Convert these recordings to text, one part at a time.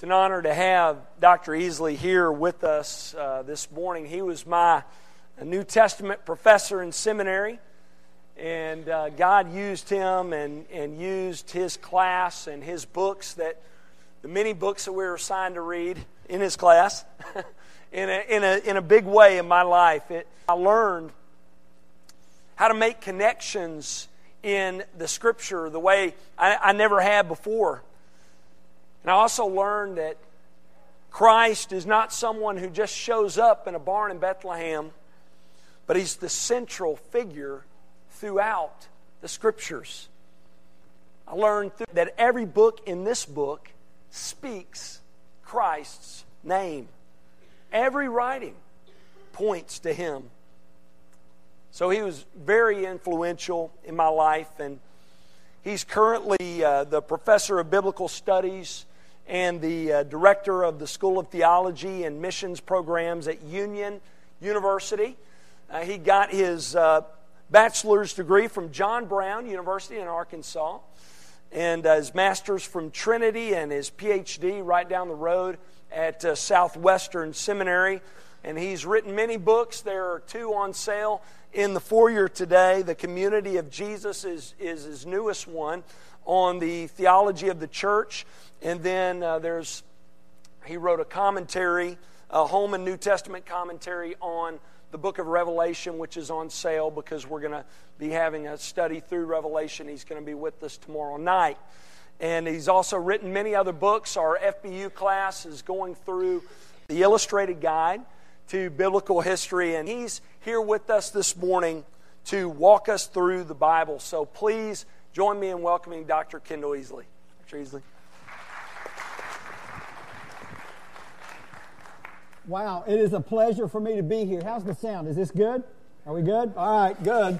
It's an honor to have Dr. Easley here with us uh, this morning. He was my New Testament professor in seminary, and uh, God used him and, and used his class and his books that the many books that we were assigned to read in his class in, a, in, a, in a big way in my life. It, I learned how to make connections in the scripture the way I, I never had before. And I also learned that Christ is not someone who just shows up in a barn in Bethlehem, but he's the central figure throughout the scriptures. I learned that every book in this book speaks Christ's name. Every writing points to him. So he was very influential in my life, and he's currently uh, the professor of biblical studies and the uh, director of the School of Theology and Missions programs at Union University. Uh, he got his uh, bachelor's degree from John Brown University in Arkansas, and uh, his master's from Trinity, and his PhD right down the road at uh, Southwestern Seminary. And he's written many books. There are two on sale in the foyer today. The Community of Jesus is, is his newest one on the theology of the church. And then uh, there's, he wrote a commentary, a Holman New Testament commentary on the book of Revelation, which is on sale because we're going to be having a study through Revelation. He's going to be with us tomorrow night. And he's also written many other books. Our FBU class is going through the illustrated guide to biblical history, and he's here with us this morning to walk us through the Bible. So please join me in welcoming Dr. Kendell Easley. Dr. Easley. Wow, it is a pleasure for me to be here. How's the sound? Is this good? Are we good? All right, good.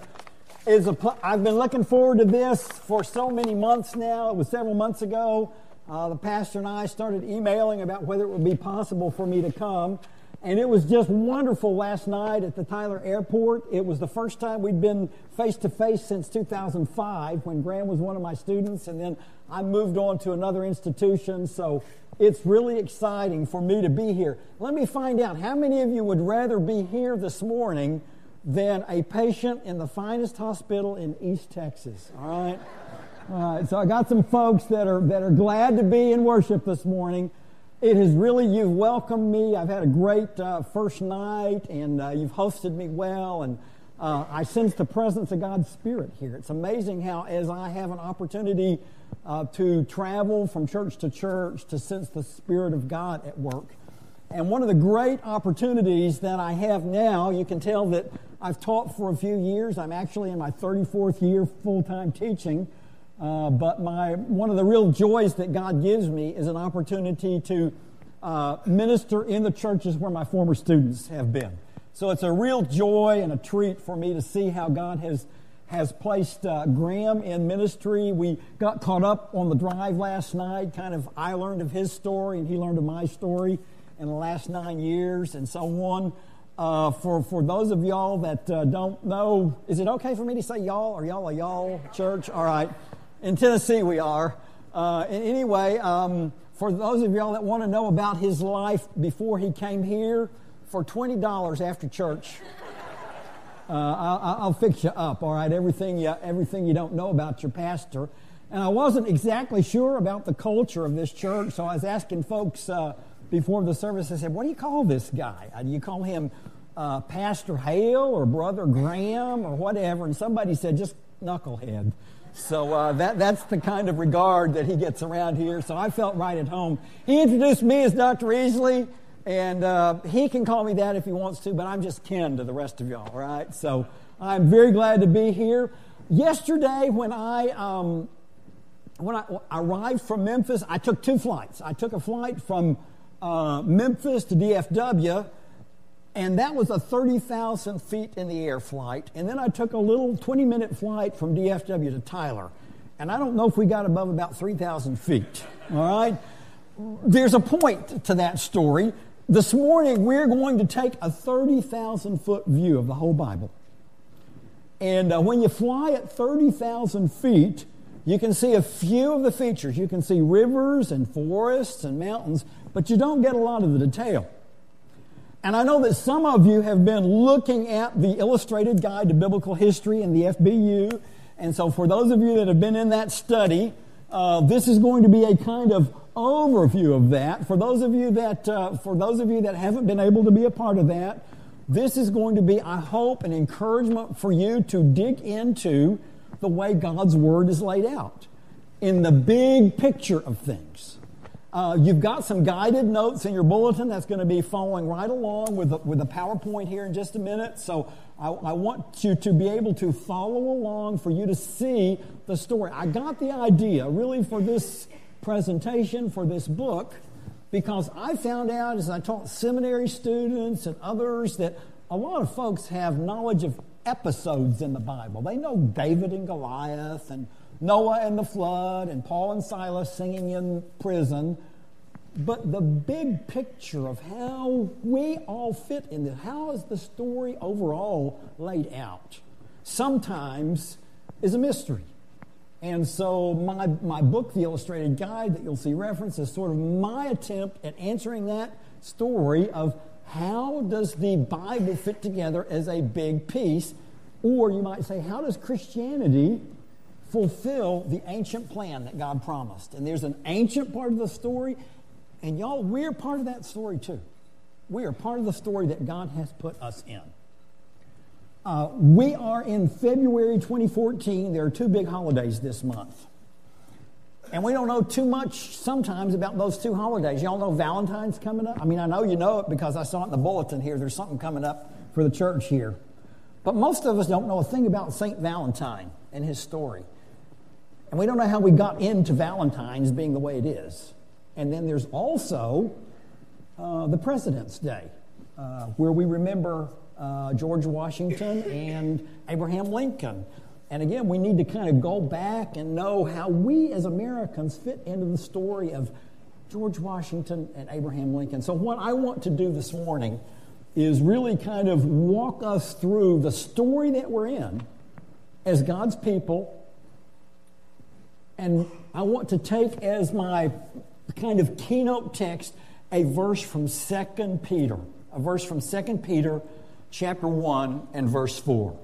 It's a pl- I've been looking forward to this for so many months now. It was several months ago. Uh, the pastor and I started emailing about whether it would be possible for me to come. And it was just wonderful last night at the Tyler Airport. It was the first time we'd been face to face since 2005 when Graham was one of my students, and then I moved on to another institution. So it's really exciting for me to be here. Let me find out how many of you would rather be here this morning than a patient in the finest hospital in East Texas. All right? All right, so I got some folks that are, that are glad to be in worship this morning. It has really, you've welcomed me. I've had a great uh, first night, and uh, you've hosted me well, and uh, I sense the presence of God's Spirit here. It's amazing how, as I have an opportunity uh, to travel from church to church to sense the Spirit of God at work. And one of the great opportunities that I have now, you can tell that I've taught for a few years. I'm actually in my 34th year full time teaching. Uh, but my, one of the real joys that God gives me is an opportunity to uh, minister in the churches where my former students have been. So it's a real joy and a treat for me to see how God has has placed uh, Graham in ministry. We got caught up on the drive last night. Kind of, I learned of his story and he learned of my story in the last nine years and so on. Uh, for, for those of y'all that uh, don't know, is it okay for me to say y'all? Are y'all a y'all church? All right. In Tennessee, we are. Uh, anyway, um, for those of y'all that want to know about his life before he came here, for $20 after church, uh, I'll, I'll, fix you up, all right? Everything you, everything you don't know about your pastor. And I wasn't exactly sure about the culture of this church, so I was asking folks uh, before the service, I said, What do you call this guy? Uh, do you call him uh, Pastor Hale or Brother Graham or whatever? And somebody said, Just knucklehead. So uh, that, that's the kind of regard that he gets around here. So I felt right at home. He introduced me as Dr. Easley. And uh, he can call me that if he wants to, but I'm just kin to the rest of y'all, right? So I'm very glad to be here. Yesterday, when I um, when I arrived from Memphis, I took two flights. I took a flight from uh, Memphis to DFW, and that was a 30,000 feet in the air flight. And then I took a little 20 minute flight from DFW to Tyler. And I don't know if we got above about 3,000 feet. All right? There's a point to that story this morning, we're going to take a 30,000 foot view of the whole Bible. And uh, when you fly at 30,000 feet, You can see a few of the features. You can see rivers and forests and mountains, but you don't get a lot of the detail. And I know that some of you have been looking at the illustrated guide to biblical history in the FBU. And so, for those of you that have been in that study, uh, this is going to be a kind of overview of that. For those of you that, uh, for those of you that haven't been able to be a part of that, this is going to be, I hope, an encouragement for you to dig into the way God's Word is laid out in the big picture of things. Uh, you've got some guided notes in your bulletin that's going to be following right along with the, with the PowerPoint here in just a minute. So I, I want you to be able to follow along for you to see the story. I got the idea really for this presentation, for this book, because I found out as I taught seminary students and others that a lot of folks have knowledge of episodes in the Bible. They know David and Goliath and Noah and the flood and Paul and Silas singing in prison. But the big picture of how we all fit in this, how is the story overall laid out, sometimes is a mystery. And so my, my book, The Illustrated Guide, that you'll see referenced, is sort of my attempt at answering that story of how does the Bible fit together as a big piece? Or you might say, how does Christianity fulfill the ancient plan that God promised? And there's an ancient part of the story, and y'all, we're part of that story too. We are part of the story that God has put us in. Uh, we are in February 2014. There are two big holidays this month. And we don't know too much sometimes about those two holidays. Y'all know Valentine's coming up? I mean, I know you know it because I saw it in the bulletin here. There's something coming up for the church here. But most of us don't know a thing about St. Valentine and his story. And we don't know how we got into Valentine's being the way it is. And then there's also uh, the President's Day, uh, where we remember uh, George Washington and Abraham Lincoln. And again, we need to kind of go back and know how we as Americans fit into the story of George Washington and Abraham Lincoln. So, what I want to do this morning is really kind of walk us through the story that we're in as God's people. And I want to take as my kind of keynote text a verse from 2 Peter, a verse from 2 Peter chapter 1 and verse 4.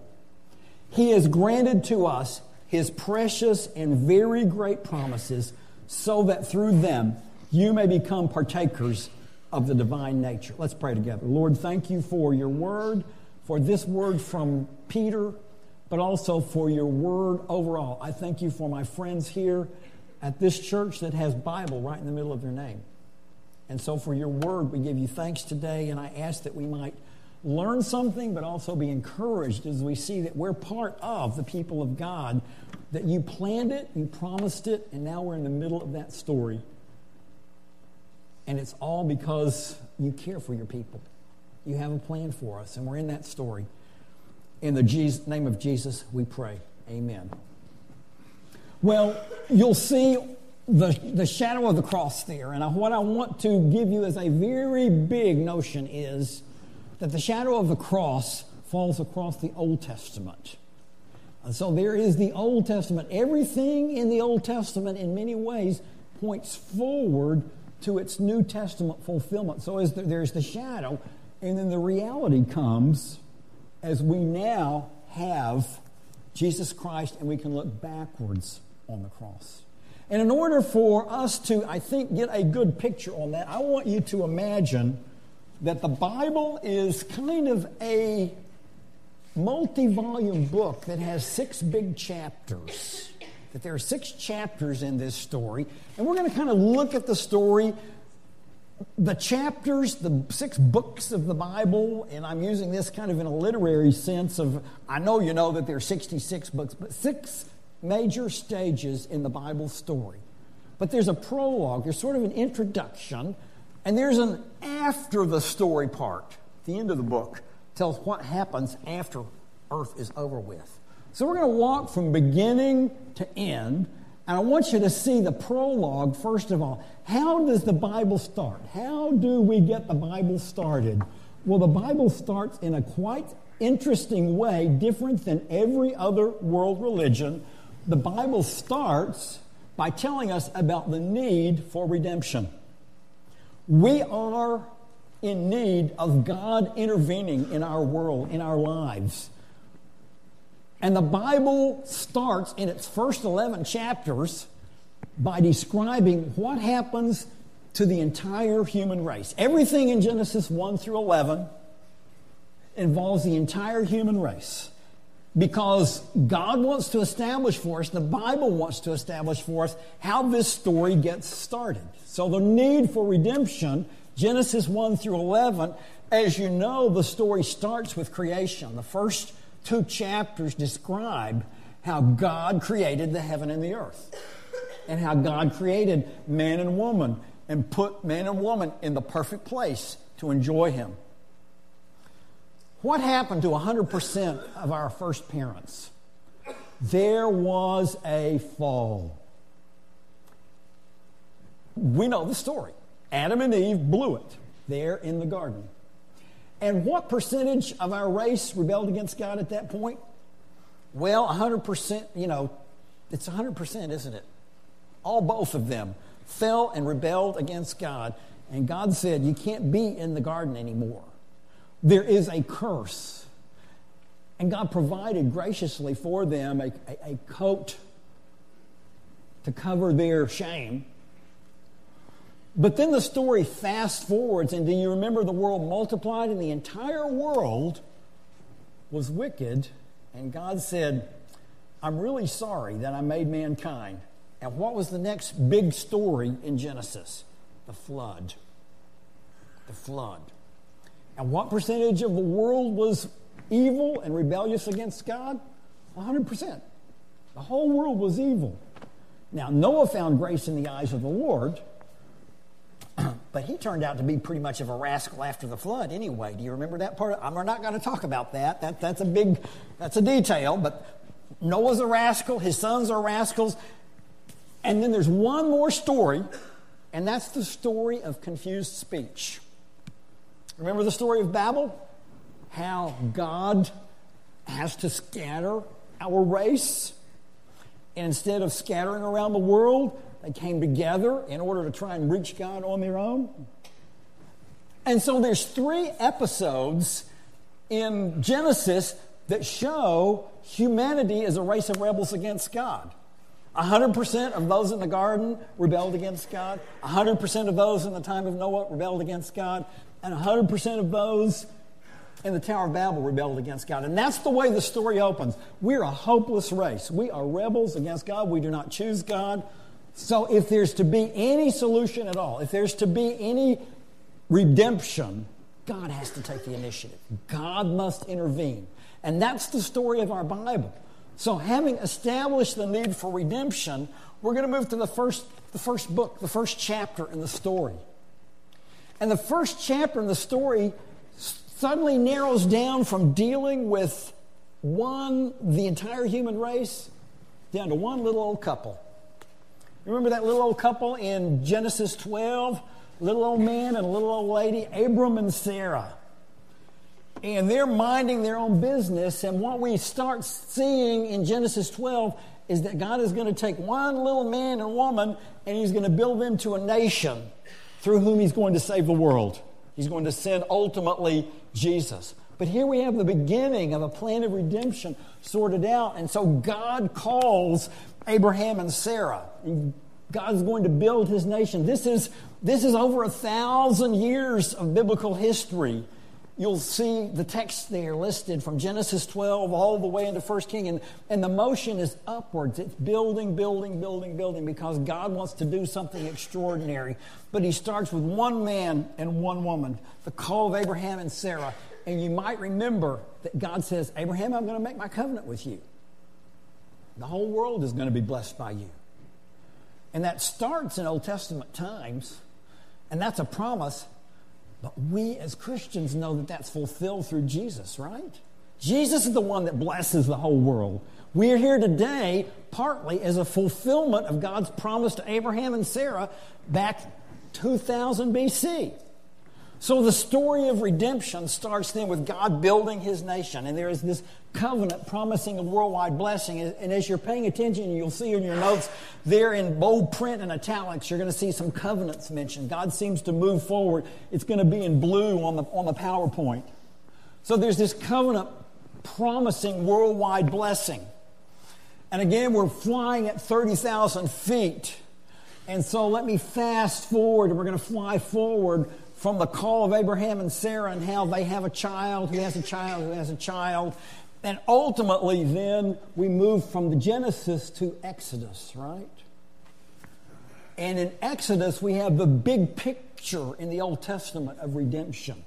He has granted to us his precious and very great promises so that through them you may become partakers of the divine nature. Let's pray together. Lord, thank you for your word, for this word from Peter, but also for your word overall. I thank you for my friends here at this church that has Bible right in the middle of their name. And so for your word, we give you thanks today, and I ask that we might learn something, but also be encouraged as we see that we're part of the people of God, that you planned it, you promised it, and now we're in the middle of that story. And it's all because you care for your people. You have a plan for us, and we're in that story. In the name of Jesus, we pray. Amen. Well, you'll see the, the shadow of the cross there. And what I want to give you as a very big notion is that the shadow of the cross falls across the Old Testament. And so there is the Old Testament. Everything in the Old Testament, in many ways, points forward to its New Testament fulfillment. So there's the shadow, and then the reality comes as we now have Jesus Christ and we can look backwards on the cross. And in order for us to, I think, get a good picture on that, I want you to imagine that the Bible is kind of a multi volume book that has six big chapters. That there are six chapters in this story. And we're going to kind of look at the story, the chapters, the six books of the Bible, and I'm using this kind of in a literary sense of, I know you know that there are 66 books, but six major stages in the Bible story. But there's a prologue, there's sort of an introduction and there's an after the story part. The end of the book tells what happens after earth is over with. So we're going to walk from beginning to end. And I want you to see the prologue, first of all. How does the Bible start? How do we get the Bible started? Well, the Bible starts in a quite interesting way, different than every other world religion, the Bible starts by telling us about the need for redemption. We are in need of God intervening in our world, in our lives. And the Bible starts in its first 11 chapters by describing what happens to the entire human race. Everything in Genesis 1 through 11 involves the entire human race because God wants to establish for us, the Bible wants to establish for us how this story gets started. So the need for redemption, Genesis 1 through 11, as you know, the story starts with creation. The first two chapters describe how God created the heaven and the earth and how God created man and woman and put man and woman in the perfect place to enjoy Him. What happened to 100% of our first parents? There was a fall. We know the story. Adam and Eve blew it there in the garden. And what percentage of our race rebelled against God at that point? Well, 100%, you know, it's 100%, isn't it? All both of them fell and rebelled against God. And God said, You can't be in the garden anymore. There is a curse. And God provided graciously for them a, a, a coat to cover their shame. But then the story fast forwards, and do you remember the world multiplied, and the entire world was wicked, and God said, I'm really sorry that I made mankind. And what was the next big story in Genesis? The flood. The flood. And what percentage of the world was evil and rebellious against God? 100%. The whole world was evil. Now, Noah found grace in the eyes of the Lord, but he turned out to be pretty much of a rascal after the flood anyway. Do you remember that part? I'm not going to talk about that. that. That's a big, that's a detail, but Noah's a rascal, his sons are rascals. And then there's one more story, and that's the story of confused speech. Remember the story of Babel? How God has to scatter our race. And instead of scattering around the world, they came together in order to try and reach God on their own. And so there's three episodes in Genesis that show humanity as a race of rebels against God. 100% of those in the garden rebelled against God. 100% of those in the time of Noah rebelled against God and 100% of those in the Tower of Babel rebelled against God. And that's the way the story opens. We're a hopeless race. We are rebels against God. We do not choose God. So if there's to be any solution at all, if there's to be any redemption, God has to take the initiative. God must intervene. And that's the story of our Bible. So having established the need for redemption, we're going to move to the first, the first book, the first chapter in the story. And the first chapter in the story suddenly narrows down from dealing with one, the entire human race, down to one little old couple. Remember that little old couple in Genesis 12? Little old man and a little old lady, Abram and Sarah. And they're minding their own business. And what we start seeing in Genesis 12 is that God is going to take one little man and woman and he's going to build them to a nation through whom he's going to save the world. He's going to send ultimately Jesus. But here we have the beginning of a plan of redemption sorted out. And so God calls Abraham and Sarah. God's going to build his nation. This is, this is over a thousand years of biblical history you'll see the text there listed from Genesis 12 all the way into 1 King, and, and the motion is upwards. It's building, building, building, building because God wants to do something extraordinary. But he starts with one man and one woman, the call of Abraham and Sarah. And you might remember that God says, Abraham, I'm going to make my covenant with you. The whole world is going to be blessed by you. And that starts in Old Testament times, and that's a promise but we as Christians know that that's fulfilled through Jesus, right? Jesus is the one that blesses the whole world. We are here today partly as a fulfillment of God's promise to Abraham and Sarah back 2000 BC. So the story of redemption starts then with God building his nation, and there is this covenant promising a worldwide blessing. And as you're paying attention, you'll see in your notes there in bold print and italics, you're going to see some covenants mentioned. God seems to move forward. It's going to be in blue on the, on the PowerPoint. So there's this covenant promising worldwide blessing. And again, we're flying at 30,000 feet. And so let me fast forward, and we're going to fly forward from the call of Abraham and Sarah and how they have a child, who has a child, who has a child. And ultimately, then we move from the Genesis to Exodus, right? And in Exodus, we have the big picture in the Old Testament of redemption.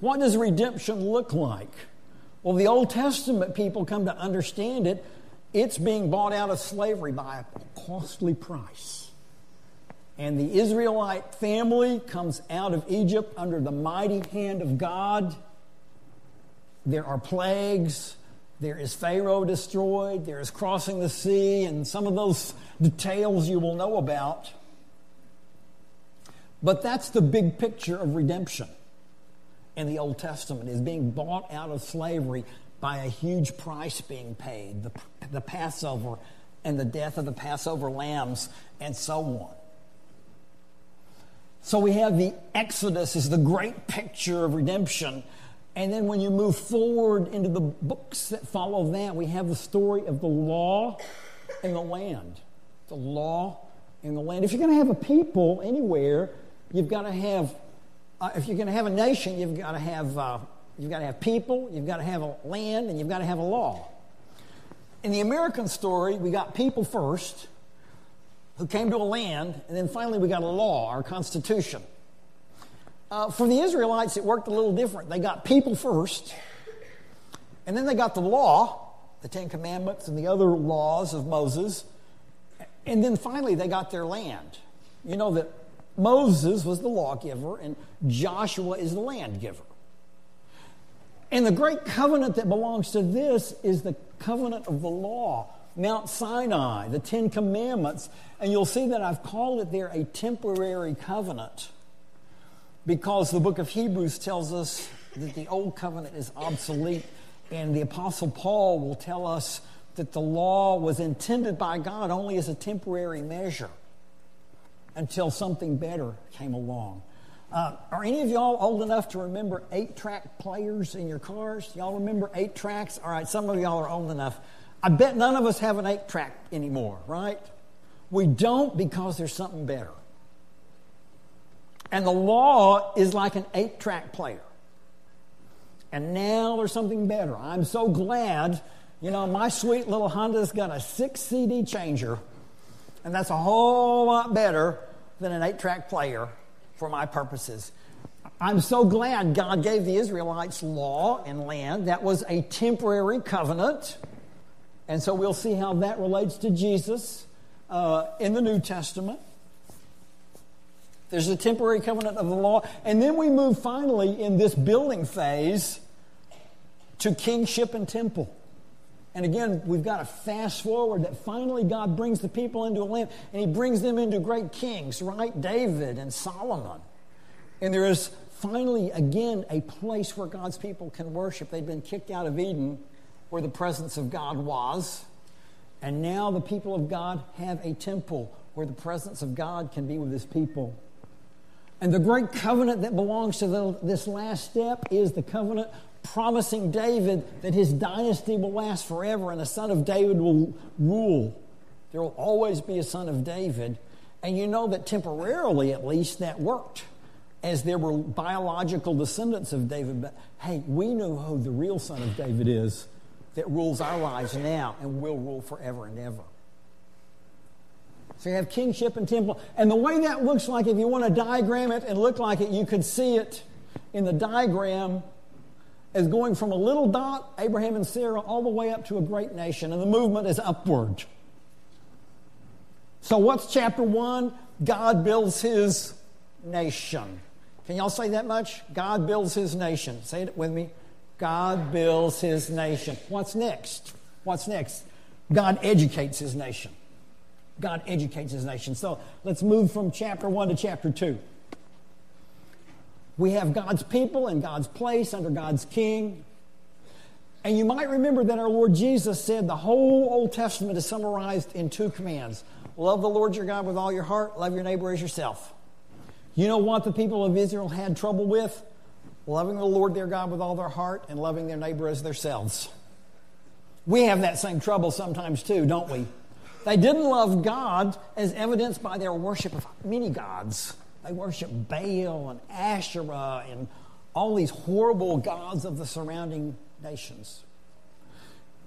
What does redemption look like? Well, the Old Testament people come to understand it. It's being bought out of slavery by a costly price. And the Israelite family comes out of Egypt under the mighty hand of God. There are plagues. There is Pharaoh destroyed. There is crossing the sea, and some of those details you will know about. But that's the big picture of redemption in the Old Testament is being bought out of slavery by a huge price being paid the, the Passover and the death of the Passover lambs and so on. So we have the Exodus is the great picture of redemption. And then when you move forward into the books that follow that, we have the story of the law and the land. The law and the land. If you're going to have a people anywhere, you've got to have, uh, if you're going to have a nation, you've got to have, uh, you've got to have people, you've got to have a land, and you've got to have a law. In the American story, we got people first, who came to a land, and then finally we got a law, our Constitution. Uh, for the Israelites, it worked a little different. They got people first, and then they got the law, the Ten Commandments, and the other laws of Moses, and then finally they got their land. You know that Moses was the lawgiver, and Joshua is the land giver. And the great covenant that belongs to this is the covenant of the law Mount Sinai, the Ten Commandments, and you'll see that I've called it there a temporary covenant because the book of Hebrews tells us that the old covenant is obsolete, and the Apostle Paul will tell us that the law was intended by God only as a temporary measure until something better came along. Uh, are any of y'all old enough to remember eight track players in your cars? Y'all remember eight tracks? All right, some of y'all are old enough. I bet none of us have an eight track anymore, right? We don't because there's something better. And the law is like an eight track player. And now there's something better. I'm so glad, you know, my sweet little Honda's got a six CD changer, and that's a whole lot better than an eight track player for my purposes. I'm so glad God gave the Israelites law and land. That was a temporary covenant. And so we'll see how that relates to Jesus uh, in the New Testament. There's a temporary covenant of the law. And then we move finally in this building phase to kingship and temple. And again, we've got to fast forward that finally God brings the people into a land and he brings them into great kings, right? David and Solomon. And there is finally, again, a place where God's people can worship. They've been kicked out of Eden where the presence of God was. And now the people of God have a temple where the presence of God can be with his people. And the great covenant that belongs to the, this last step is the covenant promising David that his dynasty will last forever and the son of David will rule. There will always be a son of David. And you know that temporarily, at least, that worked as there were biological descendants of David. But hey, we know who the real son of David is that rules our lives now and will rule forever and ever. So you have kingship and temple. And the way that looks like, if you want to diagram it and look like it, you could see it in the diagram as going from a little dot, Abraham and Sarah, all the way up to a great nation. And the movement is upward. So, what's chapter one? God builds his nation. Can y'all say that much? God builds his nation. Say it with me. God builds his nation. What's next? What's next? God educates his nation. God educates his nation. So let's move from chapter 1 to chapter 2. We have God's people in God's place under God's king. And you might remember that our Lord Jesus said the whole Old Testament is summarized in two commands love the Lord your God with all your heart, love your neighbor as yourself. You know what the people of Israel had trouble with? Loving the Lord their God with all their heart and loving their neighbor as themselves. We have that same trouble sometimes too, don't we? They didn't love God as evidenced by their worship of many gods. They worship Baal and Asherah and all these horrible gods of the surrounding nations.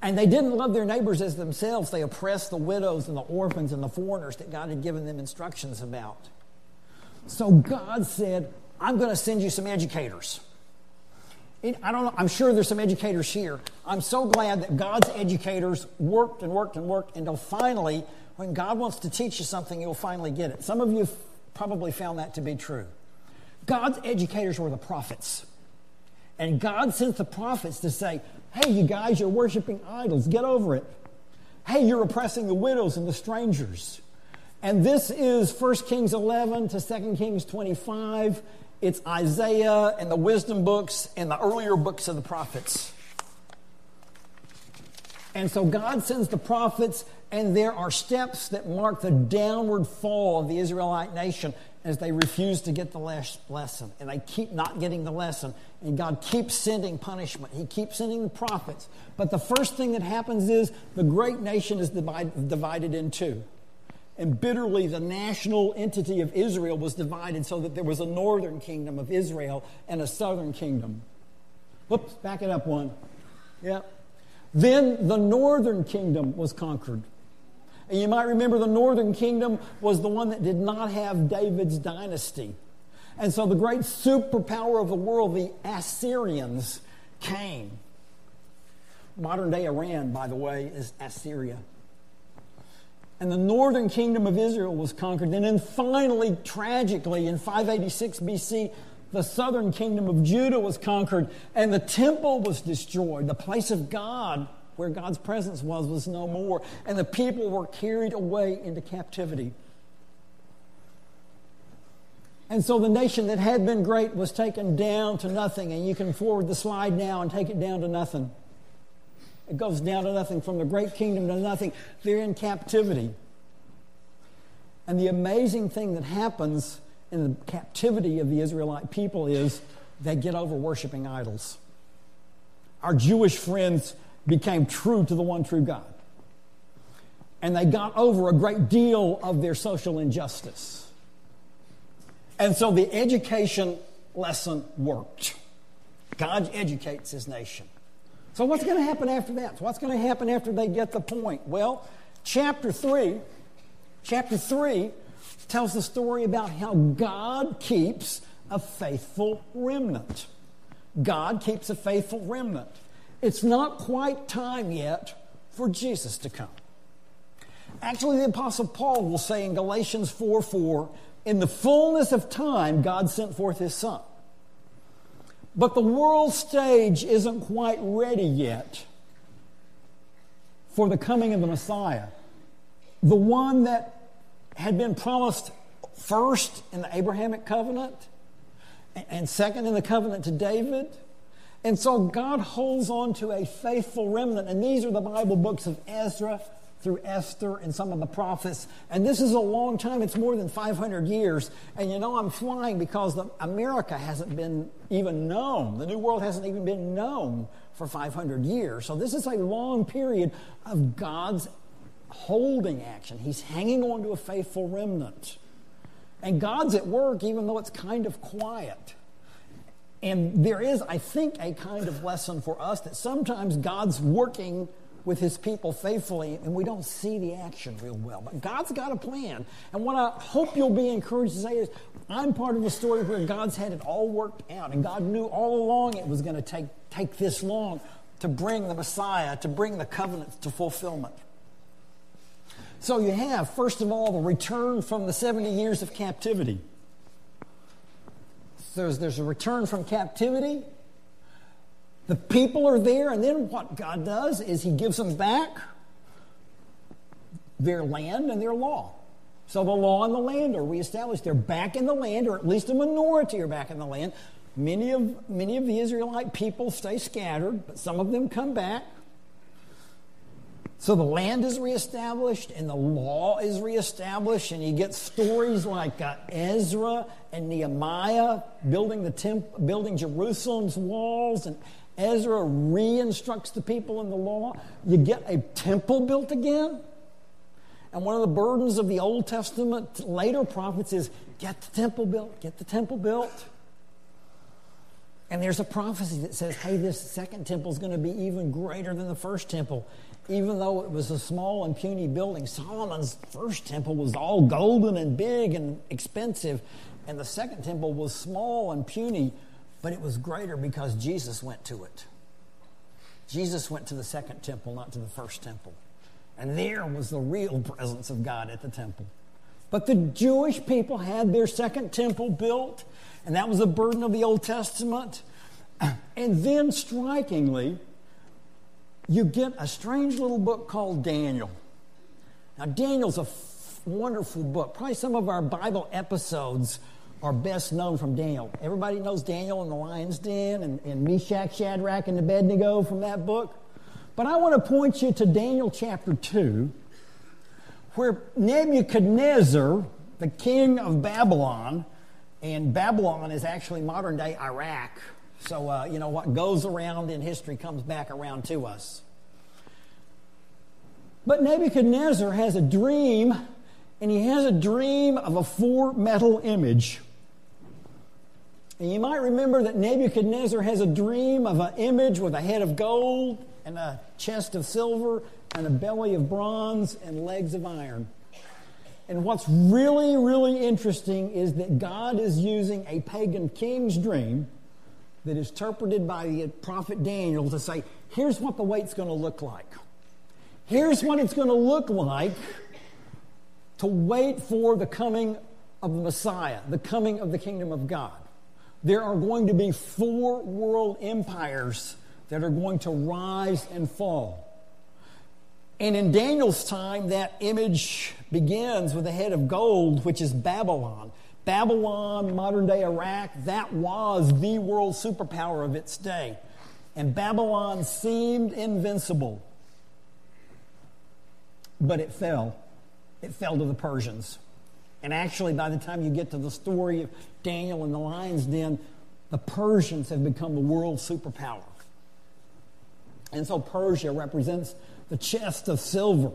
And they didn't love their neighbors as themselves. They oppressed the widows and the orphans and the foreigners that God had given them instructions about. So God said, I'm going to send you some educators. I don't know, I'm sure there's some educators here. I'm so glad that God's educators worked and worked and worked until finally, when God wants to teach you something, you'll finally get it. Some of you probably found that to be true. God's educators were the prophets. And God sent the prophets to say, hey, you guys, you're worshiping idols. Get over it. Hey, you're oppressing the widows and the strangers. And this is 1 Kings 11 to 2 Kings 25. It's Isaiah and the wisdom books and the earlier books of the prophets. And so God sends the prophets, and there are steps that mark the downward fall of the Israelite nation as they refuse to get the lesson. And they keep not getting the lesson. And God keeps sending punishment. He keeps sending the prophets. But the first thing that happens is the great nation is divided in two. And bitterly, the national entity of Israel was divided so that there was a northern kingdom of Israel and a southern kingdom. Whoops, back it up one. Yeah. Then the northern kingdom was conquered. And you might remember the northern kingdom was the one that did not have David's dynasty. And so the great superpower of the world, the Assyrians, came. Modern day Iran, by the way, is Assyria and the northern kingdom of Israel was conquered. And then finally, tragically, in 586 BC, the southern kingdom of Judah was conquered, and the temple was destroyed. The place of God, where God's presence was, was no more, and the people were carried away into captivity. And so the nation that had been great was taken down to nothing. And you can forward the slide now and take it down to nothing. It goes down to nothing, from the great kingdom to nothing. They're in captivity. And the amazing thing that happens in the captivity of the Israelite people is they get over worshiping idols. Our Jewish friends became true to the one true God. And they got over a great deal of their social injustice. And so the education lesson worked. God educates his nation. So, what's going to happen after that? So What's going to happen after they get the point? Well, chapter 3, chapter 3 tells the story about how God keeps a faithful remnant. God keeps a faithful remnant. It's not quite time yet for Jesus to come. Actually, the Apostle Paul will say in Galatians 4 4, in the fullness of time, God sent forth his Son. But the world stage isn't quite ready yet for the coming of the Messiah. The one that had been promised first in the Abrahamic covenant and second in the covenant to David. And so God holds on to a faithful remnant. And these are the Bible books of Ezra, through Esther and some of the prophets. And this is a long time, it's more than 500 years. And you know, I'm flying because the, America hasn't been even known. The New World hasn't even been known for 500 years. So this is a long period of God's holding action. He's hanging on to a faithful remnant. And God's at work even though it's kind of quiet. And there is, I think, a kind of lesson for us that sometimes God's working with his people faithfully, and we don't see the action real well. But God's got a plan. And what I hope you'll be encouraged to say is, I'm part of a story where God's had it all worked out, and God knew all along it was going to take, take this long to bring the Messiah, to bring the covenant to fulfillment. So you have, first of all, the return from the 70 years of captivity. There's, there's a return from captivity, the people are there, and then what God does is He gives them back their land and their law. So the law and the land are reestablished. They're back in the land, or at least a minority are back in the land. Many of, many of the Israelite people stay scattered, but some of them come back. So the land is reestablished and the law is reestablished, and you get stories like uh, Ezra and Nehemiah building the temp- building Jerusalem's walls, and Ezra re-instructs the people in the law. You get a temple built again. And one of the burdens of the Old Testament later prophets is get the temple built, get the temple built. And there's a prophecy that says, hey, this second temple is going to be even greater than the first temple even though it was a small and puny building, Solomon's first temple was all golden and big and expensive, and the second temple was small and puny, but it was greater because Jesus went to it. Jesus went to the second temple, not to the first temple. And there was the real presence of God at the temple. But the Jewish people had their second temple built, and that was a burden of the Old Testament. And then, strikingly, you get a strange little book called Daniel. Now, Daniel's a f- wonderful book. Probably some of our Bible episodes are best known from Daniel. Everybody knows Daniel and the lion's den and, and Meshach, Shadrach, and Abednego from that book. But I want to point you to Daniel chapter 2, where Nebuchadnezzar, the king of Babylon, and Babylon is actually modern day Iraq so, uh, you know, what goes around in history comes back around to us. But Nebuchadnezzar has a dream, and he has a dream of a four metal image. And you might remember that Nebuchadnezzar has a dream of an image with a head of gold and a chest of silver and a belly of bronze and legs of iron. And what's really, really interesting is that God is using a pagan king's dream that is interpreted by the prophet Daniel to say, here's what the wait's going to look like. Here's what it's going to look like to wait for the coming of the Messiah, the coming of the kingdom of God. There are going to be four world empires that are going to rise and fall. And in Daniel's time, that image begins with a head of gold, which is Babylon. Babylon, modern day Iraq, that was the world superpower of its day. And Babylon seemed invincible. But it fell. It fell to the Persians. And actually, by the time you get to the story of Daniel and the lion's den, the Persians have become the world superpower. And so Persia represents the chest of silver,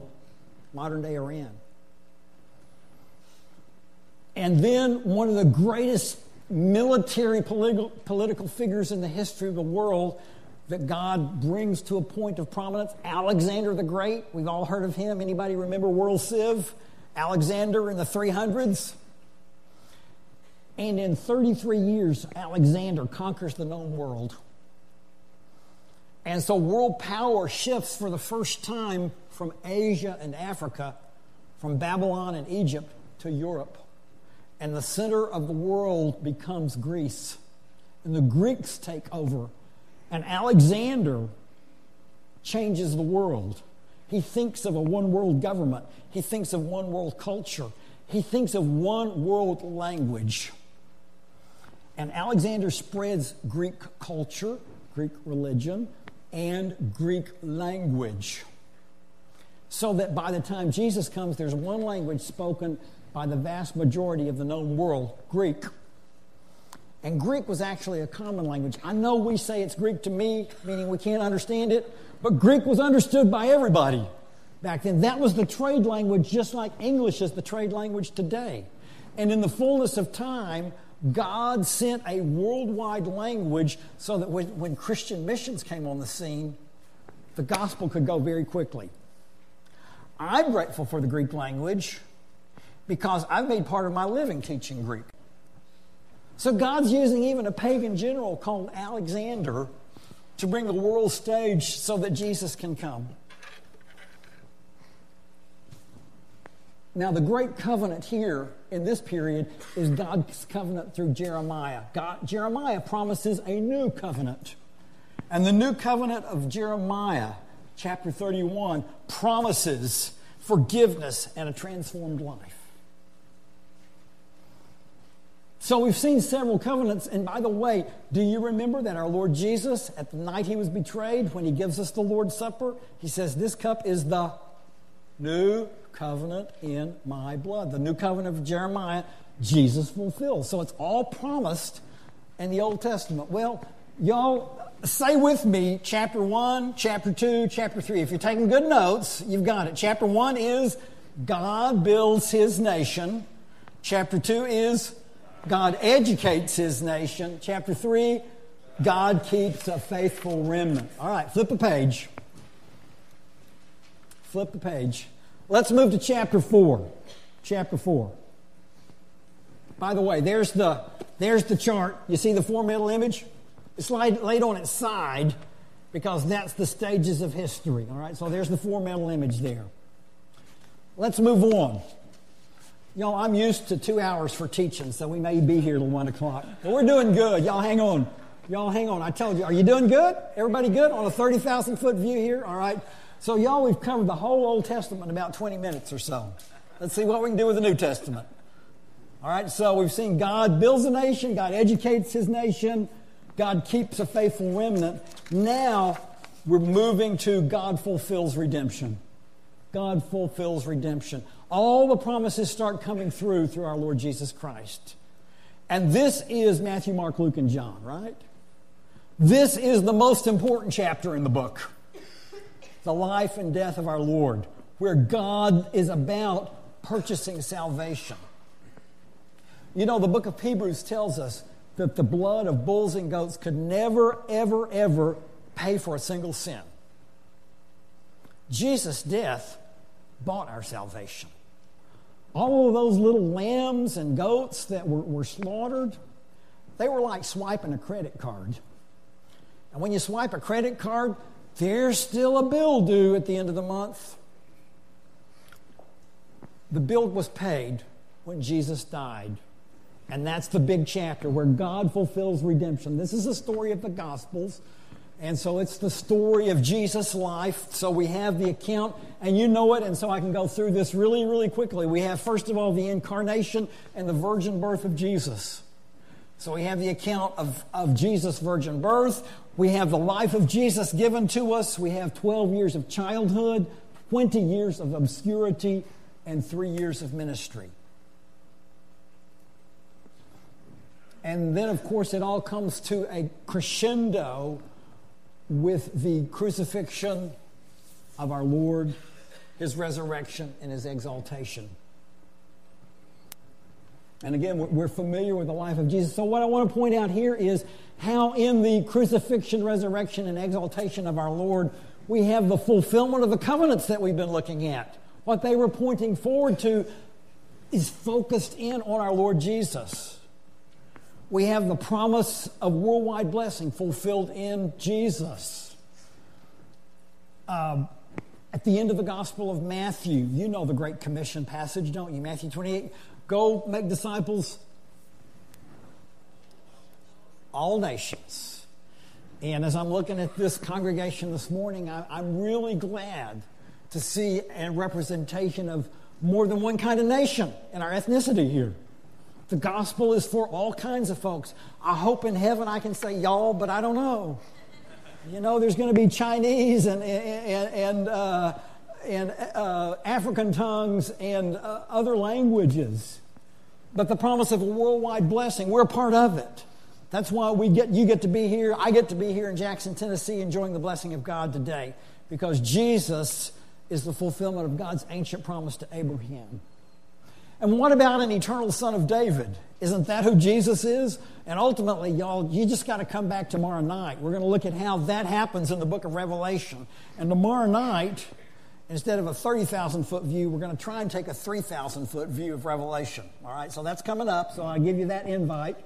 modern day Iran. And then one of the greatest military political, political figures in the history of the world that God brings to a point of prominence, Alexander the Great. We've all heard of him. Anybody remember World Civ? Alexander in the 300s. And in 33 years, Alexander conquers the known world. And so world power shifts for the first time from Asia and Africa, from Babylon and Egypt to Europe and the center of the world becomes Greece. And the Greeks take over. And Alexander changes the world. He thinks of a one world government, he thinks of one world culture, he thinks of one world language. And Alexander spreads Greek culture, Greek religion, and Greek language. So that by the time Jesus comes, there's one language spoken by the vast majority of the known world Greek. And Greek was actually a common language. I know we say it's Greek to me, meaning we can't understand it, but Greek was understood by everybody back then. That was the trade language, just like English is the trade language today. And in the fullness of time, God sent a worldwide language so that when, when Christian missions came on the scene, the gospel could go very quickly. I'm grateful for the Greek language because I've made part of my living teaching Greek. So God's using even a pagan general called Alexander to bring the world stage so that Jesus can come. Now, the great covenant here in this period is God's covenant through Jeremiah. God, Jeremiah promises a new covenant. And the new covenant of Jeremiah, chapter 31, promises forgiveness and a transformed life. So we've seen several covenants. And by the way, do you remember that our Lord Jesus, at the night he was betrayed, when he gives us the Lord's Supper, he says, This cup is the new covenant in my blood. The new covenant of Jeremiah, Jesus fulfills. So it's all promised in the Old Testament. Well, y'all say with me chapter 1, chapter 2, chapter 3. If you're taking good notes, you've got it. Chapter 1 is God builds his nation. Chapter 2 is God educates his nation. Chapter 3, God keeps a faithful remnant. All right, flip a page. Flip the page. Let's move to chapter 4. Chapter 4. By the way, there's the, there's the chart. You see the four middle image? It's laid, laid on its side because that's the stages of history. All right, so there's the four middle image there. Let's move on. Y'all, I'm used to two hours for teaching, so we may be here till one o'clock. But we're doing good. Y'all hang on. Y'all hang on. I told you, are you doing good? Everybody good on a 30,000 foot view here? All right. So, y'all, we've covered the whole Old Testament in about 20 minutes or so. Let's see what we can do with the New Testament. All right. So, we've seen God builds a nation, God educates his nation, God keeps a faithful remnant. Now, we're moving to God fulfills redemption. God fulfills redemption all the promises start coming through through our Lord Jesus Christ. And this is Matthew, Mark, Luke, and John, right? This is the most important chapter in the book the life and death of our Lord, where God is about purchasing salvation. You know, the book of Hebrews tells us that the blood of bulls and goats could never, ever, ever pay for a single sin. Jesus' death bought our salvation all of those little lambs and goats that were, were slaughtered, they were like swiping a credit card. And when you swipe a credit card, there's still a bill due at the end of the month. The bill was paid when Jesus died. And that's the big chapter where God fulfills redemption. This is the story of the Gospels. And so it's the story of Jesus' life. So we have the account, and you know it, and so I can go through this really, really quickly. We have, first of all, the incarnation and the virgin birth of Jesus. So we have the account of, of Jesus' virgin birth. We have the life of Jesus given to us. We have 12 years of childhood, 20 years of obscurity, and three years of ministry. And then, of course, it all comes to a crescendo with the crucifixion of our Lord, his resurrection, and his exaltation. And again, we're familiar with the life of Jesus. So, what I want to point out here is how, in the crucifixion, resurrection, and exaltation of our Lord, we have the fulfillment of the covenants that we've been looking at. What they were pointing forward to is focused in on our Lord Jesus we have the promise of worldwide blessing fulfilled in Jesus. Um, at the end of the Gospel of Matthew, you know the Great Commission passage, don't you? Matthew 28 Go make disciples all nations. And as I'm looking at this congregation this morning, I, am really glad to see a representation of more than one kind of nation in our ethnicity here. The gospel is for all kinds of folks. I hope in heaven I can say y'all, but I don't know. You know, there's going to be Chinese and, and, and, uh, and uh, African tongues and uh, other languages. But the promise of a worldwide blessing, we're a part of it. That's why we get, you get to be here. I get to be here in Jackson, Tennessee, enjoying the blessing of God today because Jesus is the fulfillment of God's ancient promise to Abraham. And what about an eternal son of David? Isn't that who Jesus is? And ultimately, y'all, you just got to come back tomorrow night. We're going to look at how that happens in the book of Revelation. And tomorrow night, instead of a 30,000 foot view, we're going to try and take a 3,000 foot view of Revelation. All right, so that's coming up. So I give you that invite.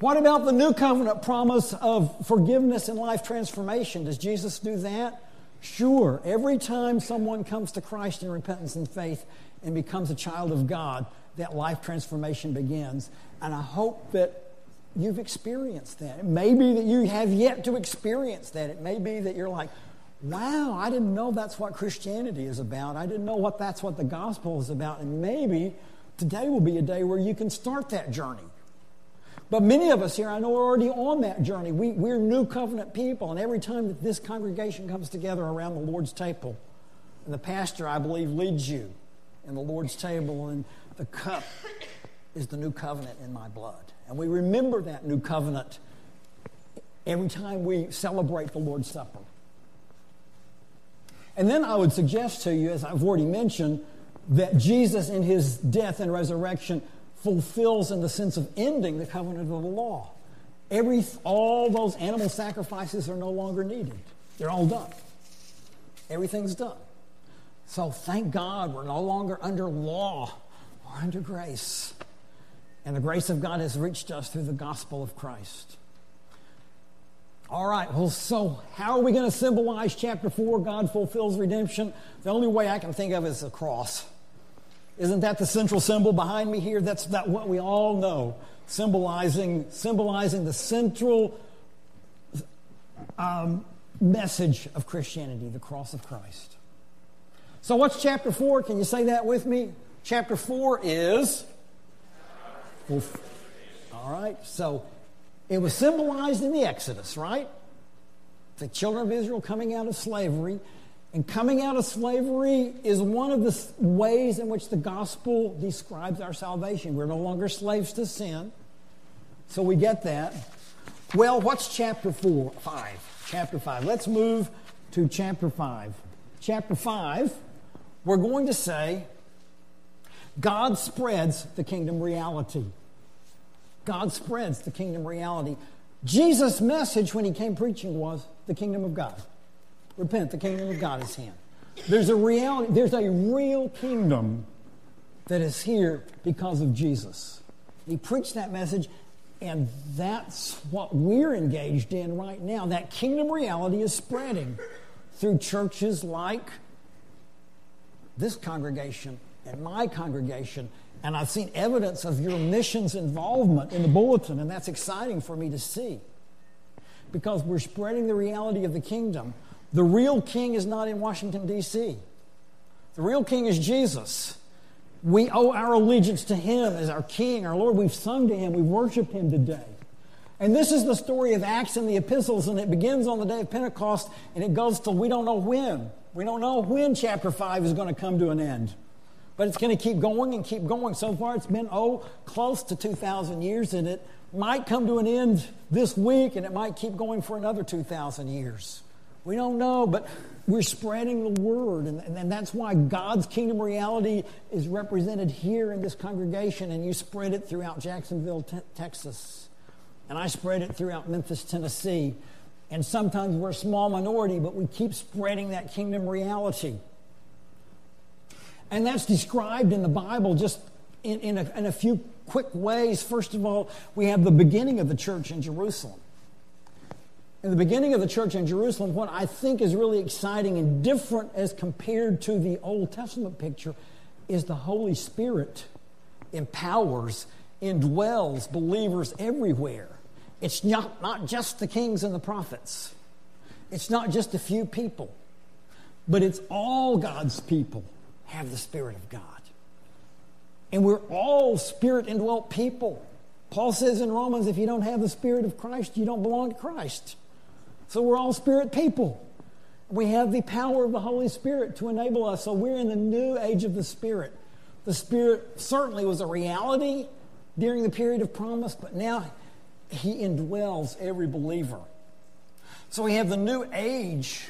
What about the new covenant promise of forgiveness and life transformation? Does Jesus do that? Sure. Every time someone comes to Christ in repentance and faith, and becomes a child of God, that life transformation begins. And I hope that you've experienced that. It may be that you have yet to experience that. It may be that you're like, wow, I didn't know that's what Christianity is about. I didn't know what that's what the gospel is about. And maybe today will be a day where you can start that journey But many of us here, I know, are already on that journey. We, we're new covenant people, and every time that this congregation comes together around the Lord's table, and the pastor, I believe, leads you in the Lord's table, and the cup is the new covenant in my blood. And we remember that new covenant every time we celebrate the Lord's Supper. And then I would suggest to you, as I've already mentioned, that Jesus in his death and resurrection fulfills in the sense of ending the covenant of the law. Every, all those animal sacrifices are no longer needed. They're all done. Everything's done. So thank God we're no longer under law, we're under grace. And the grace of God has reached us through the gospel of Christ. All right, well, so how are we going to symbolize chapter 4? God fulfills redemption. The only way I can think of is a cross. Isn't that the central symbol behind me here? That's that what we all know, symbolizing, symbolizing the central um, message of Christianity, the cross of Christ. So, what's chapter 4? Can you say that with me? Chapter 4 is. Well, All right, so it was symbolized in the Exodus, right? The children of Israel coming out of slavery. And coming out of slavery is one of the ways in which the gospel describes our salvation. We're no longer slaves to sin. So we get that. Well, what's chapter 4? 5. Chapter 5. Let's move to chapter 5. Chapter 5, we're going to say God spreads the kingdom reality. God spreads the kingdom reality. Jesus' message when he came preaching was the kingdom of God. Repent, the kingdom of God is here. There's a reality, there's a real kingdom that is here because of Jesus. He preached that message, and that's what we're engaged in right now. That kingdom reality is spreading through churches like this congregation and my congregation and I've seen evidence of your missions involvement in the bulletin, and that's exciting for me to see because we're spreading the reality of the kingdom. The real king is not in Washington, D.C., the real king is Jesus. We owe our allegiance to him as our king, our Lord. We've sung to him, we've worshiped him today. And this is the story of Acts and the epistles, and it begins on the day of Pentecost and it goes till we don't know when. We don't know when chapter 5 is going to come to an end. But it's going to keep going and keep going. So far, it's been, oh, close to 2,000 years, and it might come to an end this week, and it might keep going for another 2,000 years. We don't know, but we're spreading the word, and, and that's why God's kingdom reality is represented here in this congregation, and you spread it throughout Jacksonville, te- Texas, and I spread it throughout Memphis, Tennessee. And sometimes we're a small minority, but we keep spreading that kingdom reality. And that's described in the Bible just in, in, a, in a few quick ways. First of all, we have the beginning of the church in Jerusalem. In the beginning of the church in Jerusalem, what I think is really exciting and different as compared to the Old Testament picture is the Holy Spirit empowers, indwells believers everywhere. It's not, not just the kings and the prophets, it's not just a few people, but it's all God's people have the Spirit of God. And we're all Spirit indwelt people. Paul says in Romans, if you don't have the Spirit of Christ, you don't belong to Christ. So we're all Spirit people. We have the power of the Holy Spirit to enable us. So we're in the new age of the Spirit. The Spirit certainly was a reality during the period of promise, but now He indwells every believer. So we have the new age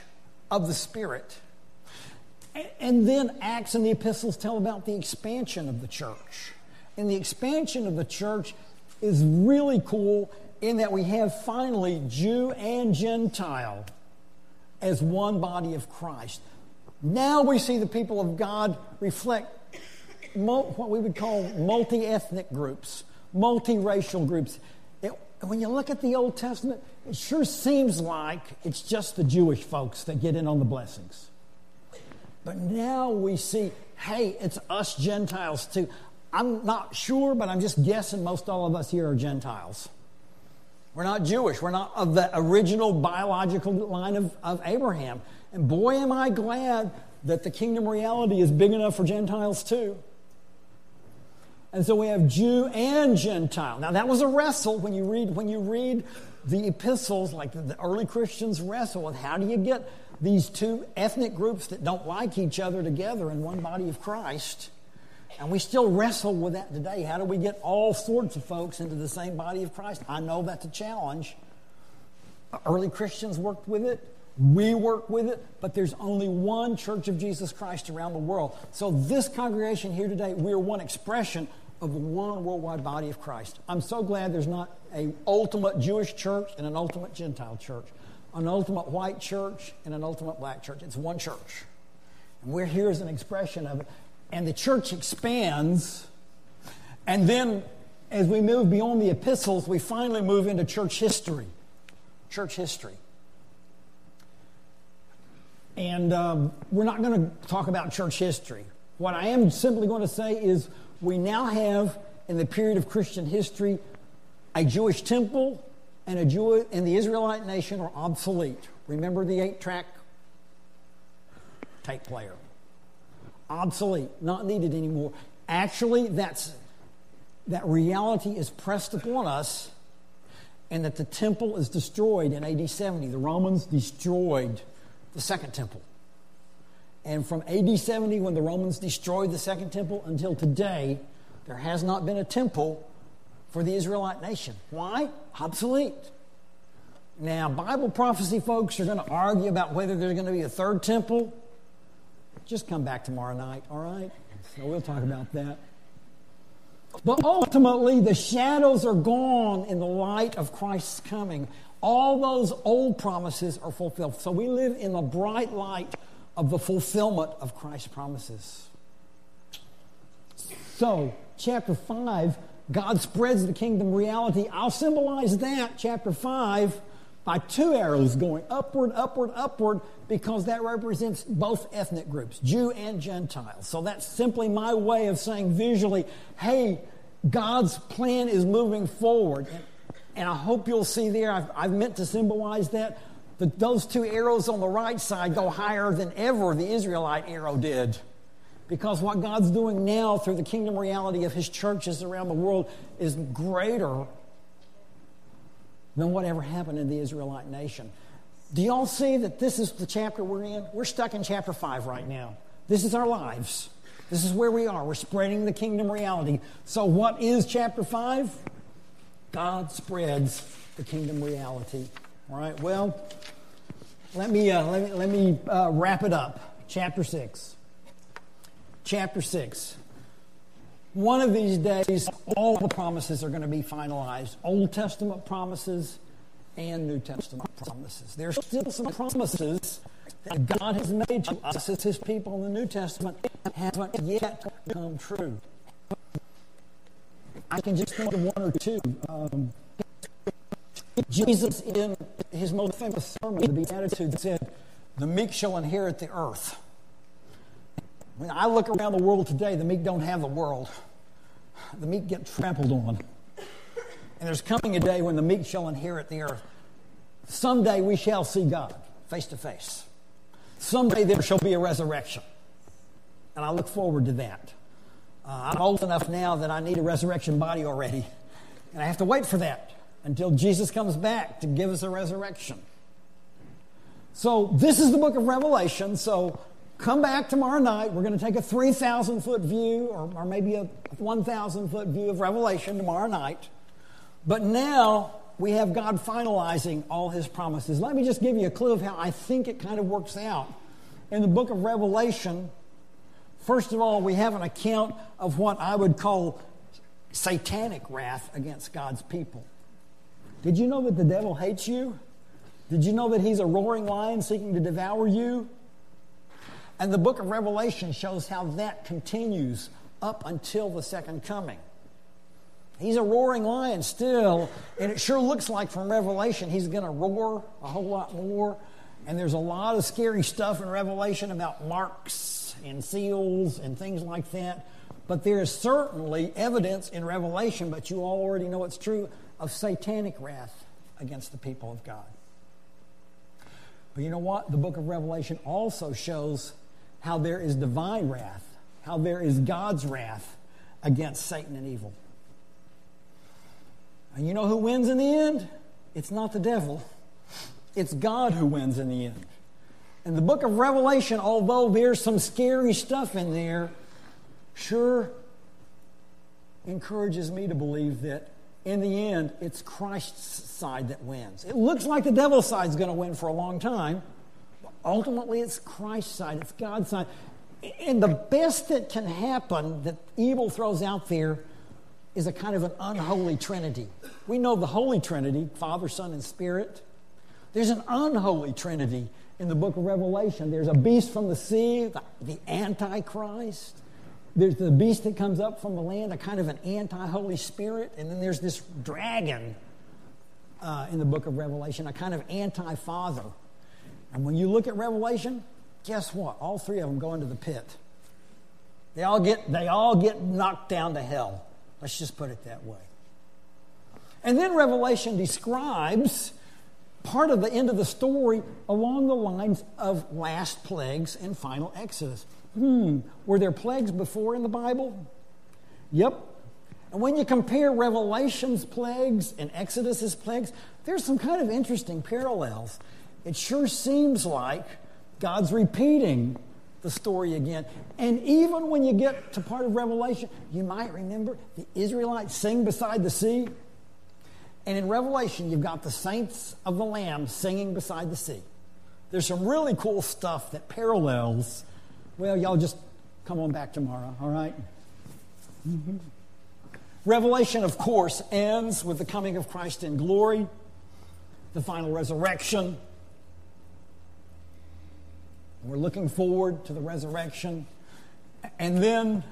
of the Spirit. And then Acts and the epistles tell about the expansion of the church. And the expansion of the church is really cool in that we have finally Jew and Gentile as one body of Christ. Now we see the people of God reflect what we would call multi ethnic groups, multiracial groups. It, when you look at the Old Testament, it sure seems like it's just the Jewish folks that get in on the blessings. But now we see, hey, it's us Gentiles too. I'm not sure, but I'm just guessing most all of us here are Gentiles. We're not Jewish. We're not of the original biological line of, of Abraham. And boy, am I glad that the kingdom reality is big enough for Gentiles too. And so we have Jew and Gentile. Now that was a wrestle when you read when you read the epistles, like the, early Christians wrestle with how do you get these two ethnic groups that don't like each other together in one body of Christ. And we still wrestle with that today. How do we get all sorts of folks into the same body of Christ? I know that's a challenge. Early Christians worked with it. We work with it, but there's only one Church of Jesus Christ around the world. So, this congregation here today, we are one expression of the one worldwide body of Christ. I'm so glad there's not an ultimate Jewish church and an ultimate Gentile church, an ultimate white church and an ultimate black church. It's one church. And we're here as an expression of it. And the church expands. And then, as we move beyond the epistles, we finally move into church history. Church history. And um, we're not going to talk about church history. What I am simply going to say is we now have, in the period of Christian history, a Jewish temple and a Jew and the Israelite nation are obsolete. Remember the eight-track tape player? Obsolete, not needed anymore. Actually, that's that reality is pressed upon us, and that the temple is destroyed in AD 70. The Romans destroyed the second temple. And from AD 70, when the Romans destroyed the second temple, until today, there has not been a temple for the Israelite nation. Why? Obsolete. Now, Bible prophecy folks are going to argue about whether there's going to be a third temple. Just come back tomorrow night, all right? So we'll talk about that. But ultimately, the shadows are gone in the light of Christ's coming. All those old promises are fulfilled. So we live in the bright light of the fulfillment of Christ's promises. So, chapter 5, God spreads the kingdom reality. I'll symbolize that, chapter 5, by two arrows going upward, upward, upward, because that represents both ethnic groups, Jew and Gentile. So that's simply my way of saying visually, hey, God's plan is moving forward. And I hope you'll see there, I've, I've meant to symbolize that. That those two arrows on the right side go higher than ever the Israelite arrow did. Because what God's doing now through the kingdom reality of His churches around the world is greater than whatever happened in the Israelite nation. Do y'all see that this is the chapter we're in? We're stuck in chapter 5 right now. This is our lives. This is where we are. We're spreading the kingdom reality. So, what is chapter 5? God spreads the kingdom reality. All right, well, let me, uh, let me, let me uh, wrap it up. Chapter 6. Chapter 6. One of these days, all the promises are going to be finalized Old Testament promises and New Testament promises. There's still some promises that God has made to us as His people in the New Testament haven't yet come true. I can just think of one or two. Um, Jesus, in his most famous sermon, the Beatitudes, said, The meek shall inherit the earth. When I look around the world today, the meek don't have the world. The meek get trampled on. And there's coming a day when the meek shall inherit the earth. Someday we shall see God face to face. Someday there shall be a resurrection. And I look forward to that. Uh, I'm old enough now that I need a resurrection body already. And I have to wait for that until Jesus comes back to give us a resurrection. So, this is the book of Revelation. So, come back tomorrow night. We're going to take a 3,000 foot view or, or maybe a 1,000 foot view of Revelation tomorrow night. But now we have God finalizing all his promises. Let me just give you a clue of how I think it kind of works out. In the book of Revelation, first of all, we have an account of what I would call satanic wrath against God's people. Did you know that the devil hates you? Did you know that he's a roaring lion seeking to devour you? And the book of Revelation shows how that continues up until the second coming. He's a roaring lion still, and it sure looks like from Revelation he's going to roar a whole lot more. And there's a lot of scary stuff in Revelation about marks and seals and things like that. But there is certainly evidence in Revelation, but you already know it's true, of satanic wrath against the people of God. But you know what? The book of Revelation also shows how there is divine wrath, how there is God's wrath against Satan and evil. And you know who wins in the end? It's not the devil, it's God who wins in the end. And the book of Revelation, although there's some scary stuff in there, sure encourages me to believe that in the end, it's Christ's side that wins. It looks like the devil's side is going to win for a long time. But ultimately, it's Christ's side, it's God's side. And the best that can happen that evil throws out there is a kind of an unholy trinity. We know the Holy Trinity Father, Son, and Spirit. There's an unholy trinity in the book of Revelation. There's a beast from the sea, the, the Antichrist. There's the beast that comes up from the land, a kind of an anti Holy Spirit. And then there's this dragon uh, in the book of Revelation, a kind of anti Father. And when you look at Revelation, guess what? All three of them go into the pit. They all get, they all get knocked down to hell. Let's just put it that way. And then Revelation describes part of the end of the story along the lines of last plagues and final Exodus. Hmm, were there plagues before in the Bible? Yep. And when you compare Revelation's plagues and Exodus's plagues, there's some kind of interesting parallels. It sure seems like God's repeating the story again. And even when you get to part of Revelation, you might remember the Israelites sing beside the sea. And in Revelation, you've got the saints of the Lamb singing beside the sea. There's some really cool stuff that parallels. Well, y'all just come on back tomorrow, all right? mm-hmm. Revelation, of course, ends with the coming of Christ in glory, the final resurrection. We're looking forward to the resurrection. And then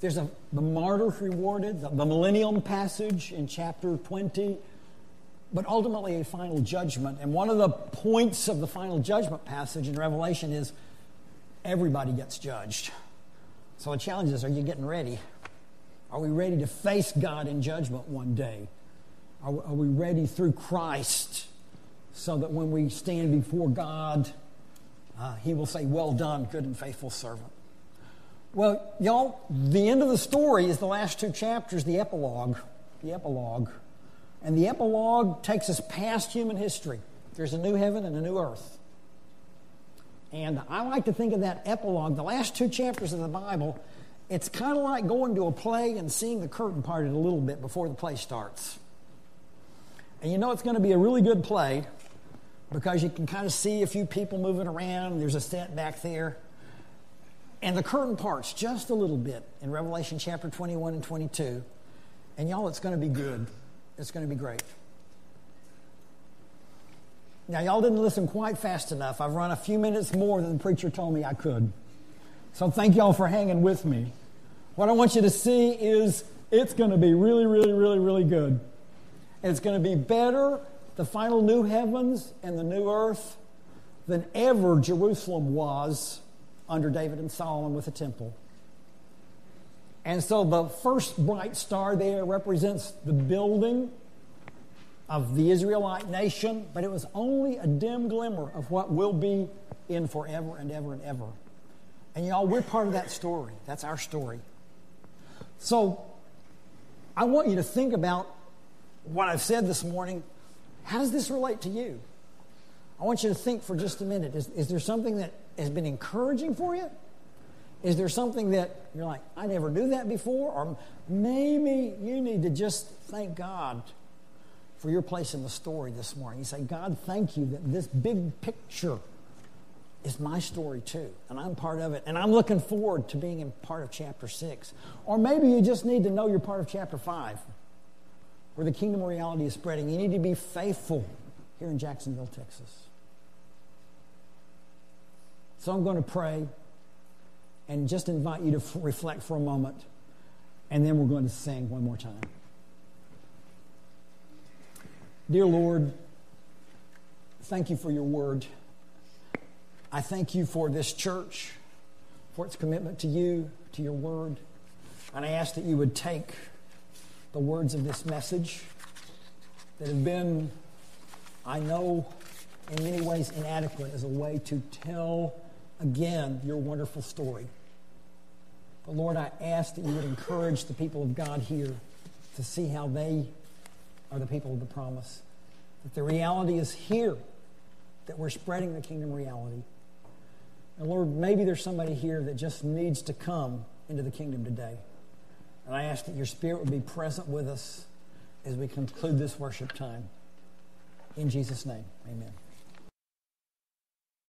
there's a, the martyrs rewarded, the, the millennium passage in chapter 20, but ultimately a final judgment. And one of the points of the final judgment passage in Revelation is everybody gets judged. So the challenge is are you getting ready? Are we ready to face God in judgment one day? Are, are we ready through Christ so that when we stand before God, uh, He will say, Well done, good and faithful servant? Well, y'all, the end of the story is the last two chapters, the epilogue. The epilogue. And the epilogue takes us past human history. There's a new heaven and a new earth. And I like to think of that epilogue, the last two chapters of the Bible, it's kind of like going to a play and seeing the curtain parted a little bit before the play starts. And you know it's going to be a really good play because you can kind of see a few people moving around. There's a set back there. And the curtain parts just a little bit in Revelation chapter 21 and 22. And y'all, it's going to be good. It's going to be great. Now, y'all didn't listen quite fast enough. I've run a few minutes more than the preacher told me I could. So thank y'all for hanging with me. What I want you to see is it's going to be really, really, really, really good. It's going to be better, the final new heavens and the new earth, than ever Jerusalem was under David and Solomon with a temple. And so the first bright star there represents the building of the Israelite nation, but it was only a dim glimmer of what will be in forever and ever and ever. And y'all, we're part of that story. That's our story. So I want you to think about what I've said this morning. How does this relate to you? I want you to think for just a minute. Is, is there something that has been encouraging for you? Is there something that you're like, I never knew that before? Or maybe you need to just thank God for your place in the story this morning. You say, God, thank you that this big picture is my story too, and I'm part of it, and I'm looking forward to being in part of chapter six. Or maybe you just need to know you're part of chapter five, where the kingdom reality is spreading. You need to be faithful here in Jacksonville, Texas. So I'm going to pray and just invite you to f- reflect for a moment, and then we're going to sing one more time. Dear Lord, thank you for your word. I thank you for this church, for its commitment to you, to your word. And I ask that you would take the words of this message that have been, I know, in many ways inadequate as a way to tell again your wonderful story. But Lord, I ask that you would encourage the people of God here to see how they are the people of the promise. That the reality is here, that we're spreading the kingdom reality. And Lord, maybe there's somebody here that just needs to come into the kingdom today. And I ask that your spirit would be present with us as we conclude this worship time. In Jesus' name, amen.